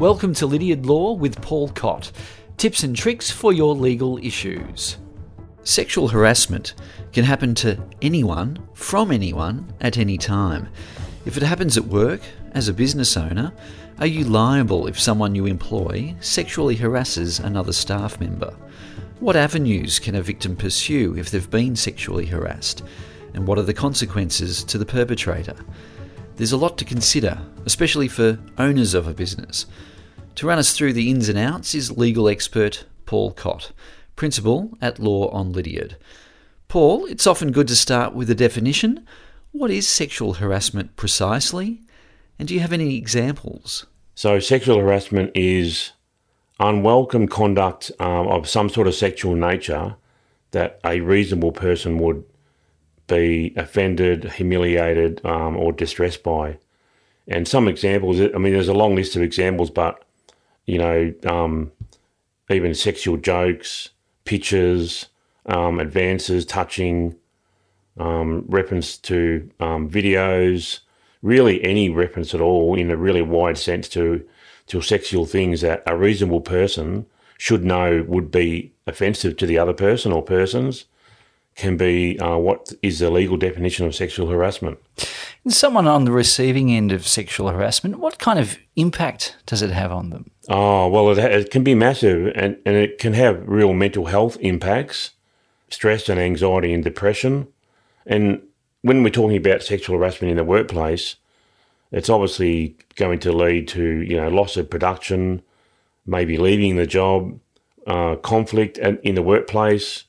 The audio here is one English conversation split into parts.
Welcome to Lydiard Law with Paul Cott. Tips and tricks for your legal issues. Sexual harassment can happen to anyone, from anyone, at any time. If it happens at work, as a business owner, are you liable if someone you employ sexually harasses another staff member? What avenues can a victim pursue if they've been sexually harassed? And what are the consequences to the perpetrator? There's a lot to consider, especially for owners of a business. To run us through the ins and outs is legal expert Paul Cott, principal at Law on Lydiard. Paul, it's often good to start with a definition. What is sexual harassment precisely? And do you have any examples? So, sexual harassment is unwelcome conduct um, of some sort of sexual nature that a reasonable person would be offended, humiliated, um, or distressed by. And some examples, I mean, there's a long list of examples, but, you know, um, even sexual jokes, pictures, um, advances, touching, um, reference to um, videos, really any reference at all in a really wide sense to to sexual things that a reasonable person should know would be offensive to the other person or persons can be uh, what is the legal definition of sexual harassment. And someone on the receiving end of sexual harassment, what kind of impact does it have on them? Oh, well, it, it can be massive and, and it can have real mental health impacts, stress and anxiety and depression. And when we're talking about sexual harassment in the workplace, it's obviously going to lead to you know loss of production, maybe leaving the job, uh, conflict in the workplace,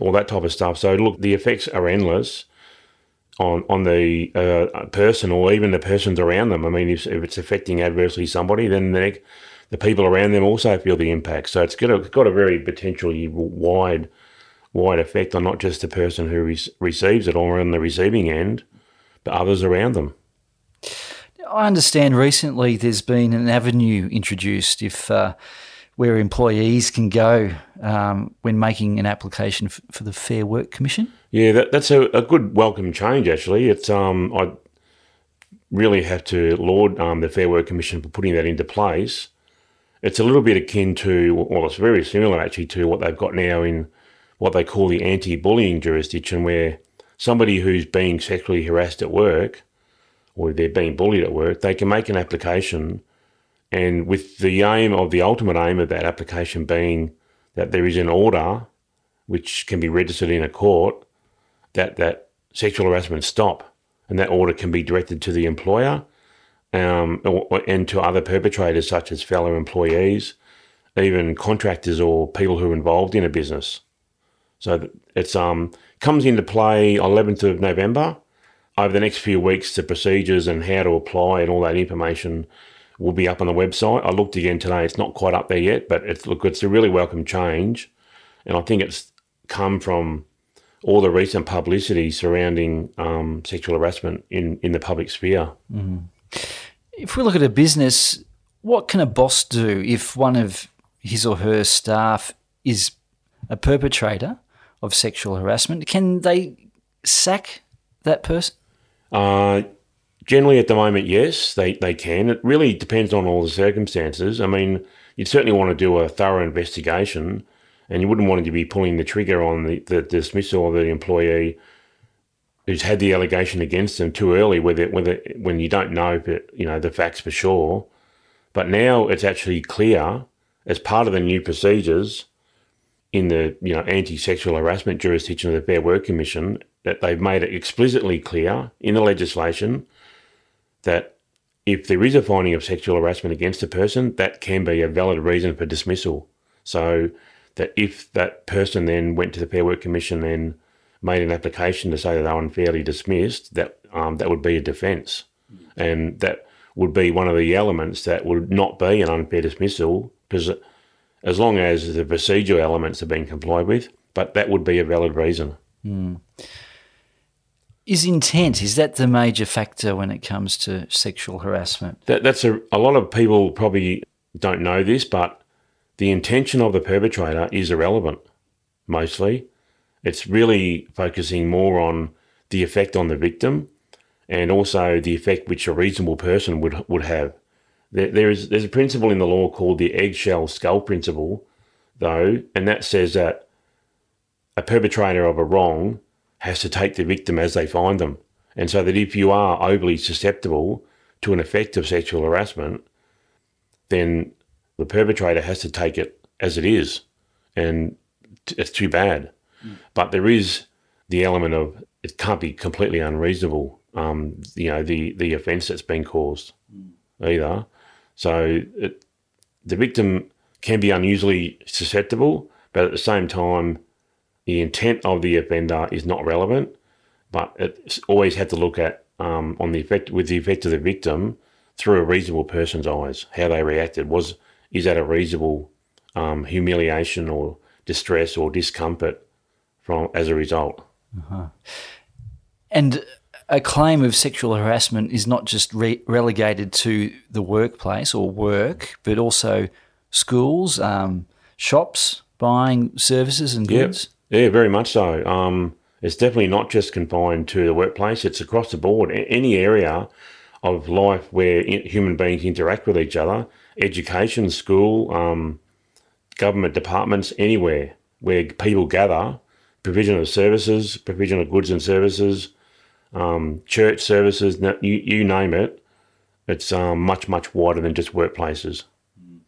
all that type of stuff. So look, the effects are endless on on the uh, person or even the persons around them. I mean, if, if it's affecting adversely somebody, then the, the people around them also feel the impact. So it's got a, got a very potentially wide wide effect on not just the person who re- receives it or on the receiving end, but others around them. I understand recently there's been an avenue introduced if uh, where employees can go um, when making an application f- for the Fair Work Commission. Yeah, that, that's a, a, good welcome change. Actually, it's um, I really have to laud um, the Fair Work Commission for putting that into place. It's a little bit akin to, well, it's very similar actually to what they've got now in what they call the anti-bullying jurisdiction, where somebody who's being sexually harassed at work or they're being bullied at work, they can make an application. And with the aim of the ultimate aim of that application being that there is an order which can be registered in a court that that sexual harassment stop. And that order can be directed to the employer um, or, and to other perpetrators such as fellow employees, even contractors or people who are involved in a business. So it's um comes into play 11th of November. Over the next few weeks, the procedures and how to apply and all that information will be up on the website. I looked again today; it's not quite up there yet, but it's look, it's a really welcome change, and I think it's come from all the recent publicity surrounding um, sexual harassment in in the public sphere. Mm-hmm. If we look at a business, what can a boss do if one of his or her staff is a perpetrator of sexual harassment? Can they sack that person? Uh, generally, at the moment, yes, they, they can. It really depends on all the circumstances. I mean, you'd certainly want to do a thorough investigation, and you wouldn't want to be pulling the trigger on the, the dismissal of the employee who's had the allegation against them too early, whether whether when you don't know it, you know the facts for sure. But now it's actually clear as part of the new procedures in the you know anti-sexual harassment jurisdiction of the Fair Work Commission that they've made it explicitly clear in the legislation that if there is a finding of sexual harassment against a person, that can be a valid reason for dismissal. So that if that person then went to the Fair Work Commission and made an application to say that they were unfairly dismissed, that um, that would be a defence, and that would be one of the elements that would not be an unfair dismissal because as long as the procedural elements are being complied with. But that would be a valid reason. Mm. Is intent is that the major factor when it comes to sexual harassment? That, that's a, a lot of people probably don't know this, but the intention of the perpetrator is irrelevant. Mostly, it's really focusing more on the effect on the victim, and also the effect which a reasonable person would would have. There, there is there's a principle in the law called the eggshell skull principle, though, and that says that a perpetrator of a wrong has to take the victim as they find them, and so that if you are overly susceptible to an effect of sexual harassment, then the perpetrator has to take it as it is, and it's too bad. Mm. But there is the element of it can't be completely unreasonable. Um, you know the the offence that's been caused mm. either. So it, the victim can be unusually susceptible, but at the same time, the intent of the offender is not relevant. But it's always had to look at um, on the effect with the effect of the victim through a reasonable person's eyes, how they reacted. Was is that a reasonable um, humiliation or distress or discomfort from as a result? Uh-huh. And a claim of sexual harassment is not just re- relegated to the workplace or work, but also schools, um, shops, buying services and goods. Yep. Yeah, very much so. Um, it's definitely not just confined to the workplace, it's across the board. Any area of life where human beings interact with each other, education, school, um, government departments, anywhere where people gather, provision of services, provision of goods and services, um, church services, you, you name it, it's um, much, much wider than just workplaces.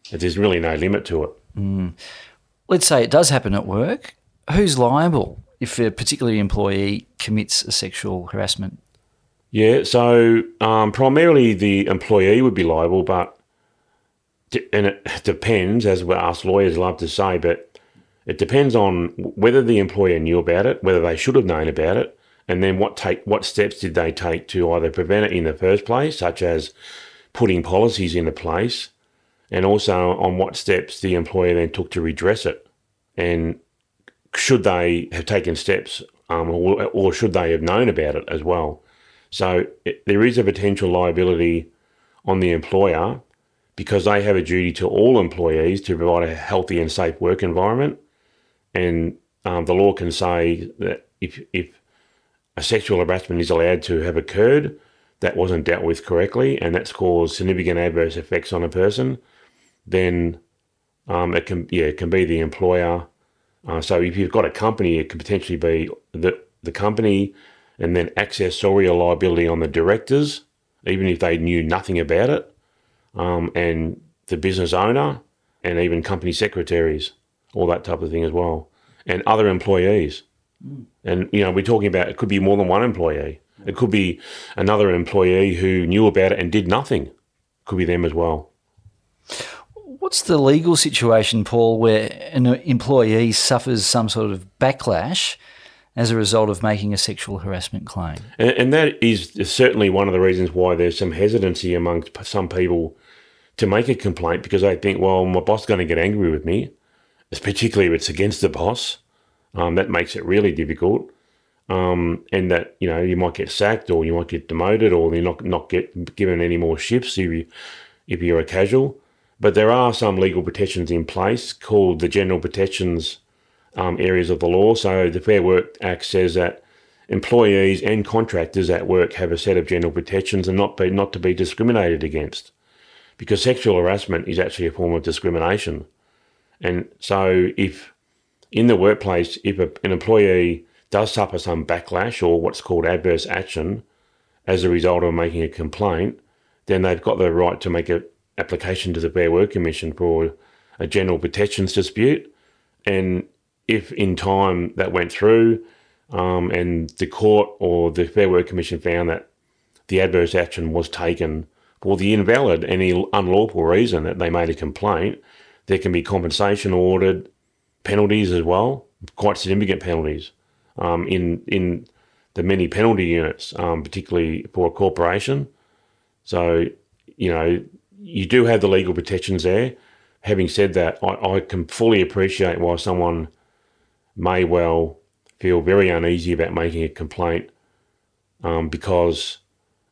There's really no limit to it. Mm. Let's say it does happen at work. Who's liable if a particular employee commits a sexual harassment? Yeah, so um, primarily the employee would be liable, but and it depends, as us lawyers love to say, but it depends on whether the employer knew about it, whether they should have known about it, and then what take what steps did they take to either prevent it in the first place, such as putting policies into place, and also on what steps the employer then took to redress it, and should they have taken steps, um, or, or, should they have known about it as well? So it, there is a potential liability on the employer because they have a duty to all employees to provide a healthy and safe work environment, and um, the law can say that if if a sexual harassment is allowed to have occurred that wasn't dealt with correctly and that's caused significant adverse effects on a person, then um, it can yeah it can be the employer. Uh, so if you've got a company, it could potentially be the the company, and then accessorial liability on the directors, even if they knew nothing about it, um, and the business owner, and even company secretaries, all that type of thing as well, and other employees. Mm. And you know, we're talking about it could be more than one employee. It could be another employee who knew about it and did nothing. Could be them as well. What's the legal situation, Paul, where an employee suffers some sort of backlash as a result of making a sexual harassment claim? And, and that is certainly one of the reasons why there's some hesitancy amongst some people to make a complaint because they think, well, my boss is going to get angry with me, particularly if it's against the boss. Um, that makes it really difficult. Um, and that you know you might get sacked or you might get demoted or you're not not get given any more shifts if you if you're a casual. But there are some legal protections in place called the general protections um, areas of the law. So the Fair Work Act says that employees and contractors at work have a set of general protections and not be not to be discriminated against, because sexual harassment is actually a form of discrimination. And so if in the workplace, if a, an employee does suffer some backlash or what's called adverse action as a result of making a complaint, then they've got the right to make an application to the Fair Work Commission for a general protections dispute. And if in time that went through um, and the court or the Fair Work Commission found that the adverse action was taken for the invalid, any unlawful reason that they made a complaint, there can be compensation ordered penalties as well, quite significant penalties um, in in the many penalty units, um, particularly for a corporation. So, you know, you do have the legal protections there. Having said that, I, I can fully appreciate why someone may well feel very uneasy about making a complaint um, because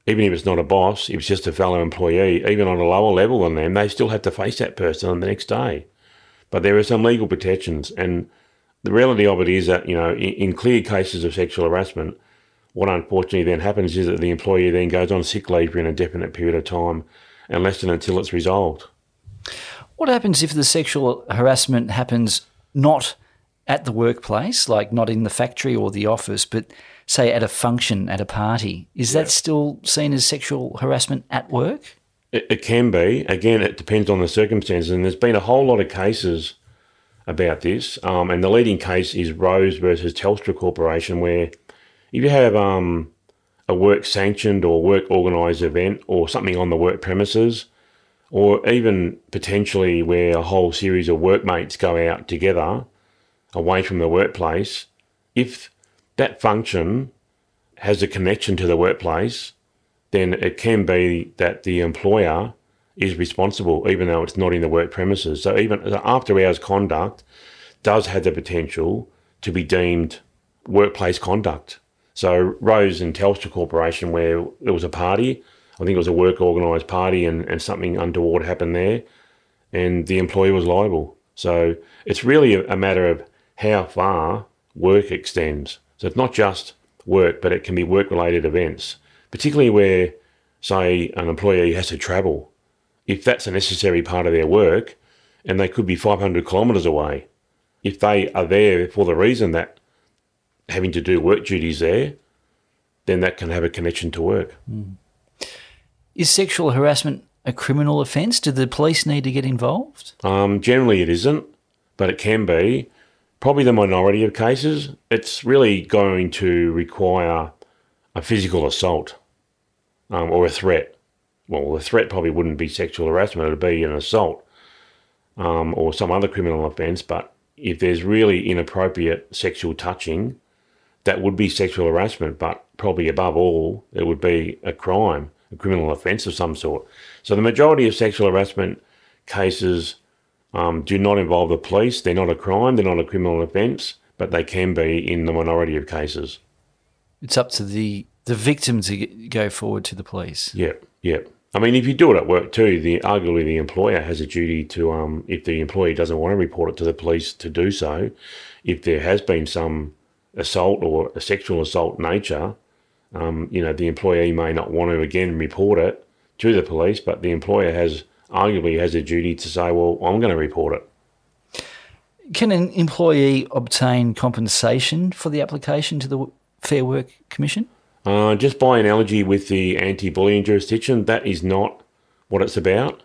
even if it's not a boss, if it's just a fellow employee, even on a lower level than them, they still have to face that person on the next day. But there are some legal protections, and the reality of it is that you know, in, in clear cases of sexual harassment, what unfortunately then happens is that the employee then goes on sick leave for an indefinite period of time, unless and until it's resolved. What happens if the sexual harassment happens not at the workplace, like not in the factory or the office, but say at a function, at a party? Is yeah. that still seen as sexual harassment at work? It, it can be. Again, it depends on the circumstances. And there's been a whole lot of cases about this. Um, and the leading case is Rose versus Telstra Corporation, where if you have um, a work sanctioned or work organised event or something on the work premises, or even potentially where a whole series of workmates go out together away from the workplace, if that function has a connection to the workplace, then it can be that the employer is responsible, even though it's not in the work premises. So even after hours conduct does have the potential to be deemed workplace conduct. So Rose and Telstra Corporation, where there was a party, I think it was a work organised party, and, and something untoward happened there, and the employee was liable. So it's really a, a matter of how far work extends. So it's not just work, but it can be work related events, particularly where, say, an employee has to travel if that's a necessary part of their work, and they could be 500 kilometres away, if they are there for the reason that having to do work duties there, then that can have a connection to work. Mm. Is sexual harassment a criminal offence? Do the police need to get involved? Um, generally, it isn't, but it can be. Probably the minority of cases. It's really going to require a physical assault um, or a threat well, the threat probably wouldn't be sexual harassment, it'd be an assault um, or some other criminal offence. But if there's really inappropriate sexual touching, that would be sexual harassment, but probably above all, it would be a crime, a criminal offence of some sort. So the majority of sexual harassment cases um, do not involve the police. They're not a crime, they're not a criminal offence, but they can be in the minority of cases. It's up to the, the victim to go forward to the police. Yeah, yeah. I mean, if you do it at work too, the arguably the employer has a duty to, um, if the employee doesn't want to report it to the police, to do so. If there has been some assault or a sexual assault nature, um, you know, the employee may not want to again report it to the police, but the employer has arguably has a duty to say, well, I'm going to report it. Can an employee obtain compensation for the application to the Fair Work Commission? Uh, just by analogy with the anti bullying jurisdiction, that is not what it's about.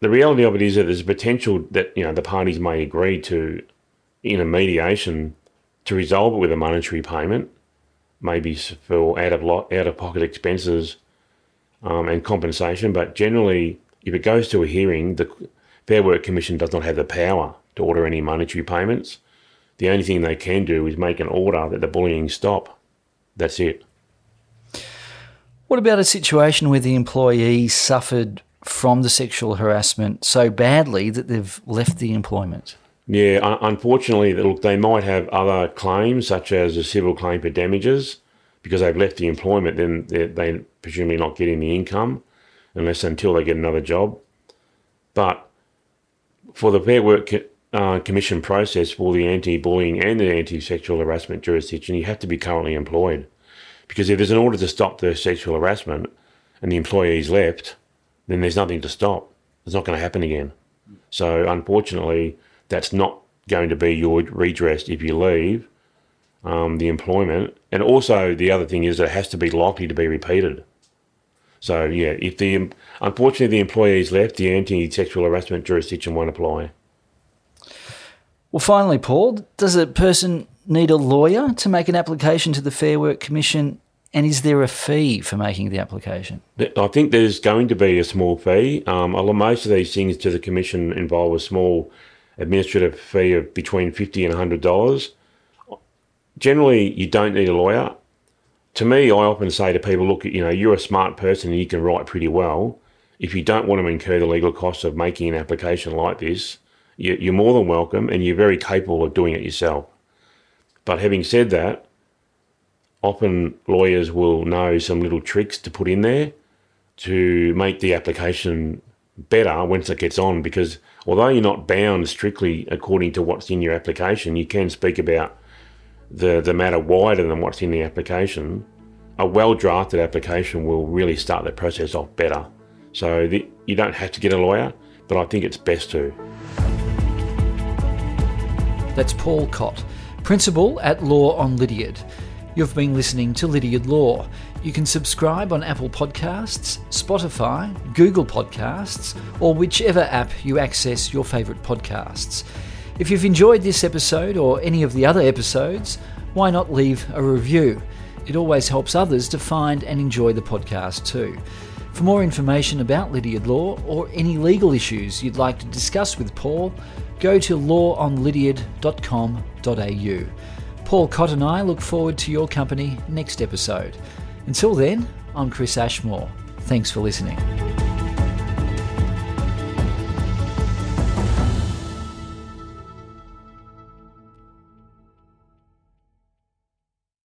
The reality of it is that there's a potential that you know the parties may agree to, in a mediation, to resolve it with a monetary payment, maybe for out of out of pocket expenses um, and compensation. But generally, if it goes to a hearing, the Fair Work Commission does not have the power to order any monetary payments. The only thing they can do is make an order that the bullying stop. That's it. What about a situation where the employee suffered from the sexual harassment so badly that they've left the employment? Yeah, unfortunately, look, they might have other claims, such as a civil claim for damages, because they've left the employment. Then they're, they presumably not getting the income unless until they get another job. But for the Fair Work uh, Commission process for the anti-bullying and the anti-sexual harassment jurisdiction, you have to be currently employed. Because if there's an order to stop the sexual harassment and the employee's left, then there's nothing to stop. It's not going to happen again. So unfortunately, that's not going to be your redress if you leave um, the employment. And also, the other thing is it has to be likely to be repeated. So yeah, if the unfortunately the employee's left, the anti-sexual harassment jurisdiction won't apply. Well, finally, Paul, does a person need a lawyer to make an application to the Fair Work Commission? And is there a fee for making the application? I think there's going to be a small fee. Um, most of these things to the Commission involve a small administrative fee of between fifty and hundred dollars. Generally, you don't need a lawyer. To me, I often say to people, look, you know, you're a smart person and you can write pretty well. If you don't want to incur the legal costs of making an application like this, you're more than welcome and you're very capable of doing it yourself. But having said that, often lawyers will know some little tricks to put in there to make the application better once it gets on because although you're not bound strictly according to what's in your application, you can speak about the, the matter wider than what's in the application. A well drafted application will really start the process off better. So the, you don't have to get a lawyer, but I think it's best to. That's Paul Cott, Principal at Law on Lydiard. You've been listening to Lydiard Law. You can subscribe on Apple Podcasts, Spotify, Google Podcasts, or whichever app you access your favourite podcasts. If you've enjoyed this episode or any of the other episodes, why not leave a review? It always helps others to find and enjoy the podcast too. For more information about Lydiard Law or any legal issues you'd like to discuss with Paul, go to lawonlydiard.com.au. Paul Cott and I look forward to your company next episode. Until then, I'm Chris Ashmore. Thanks for listening.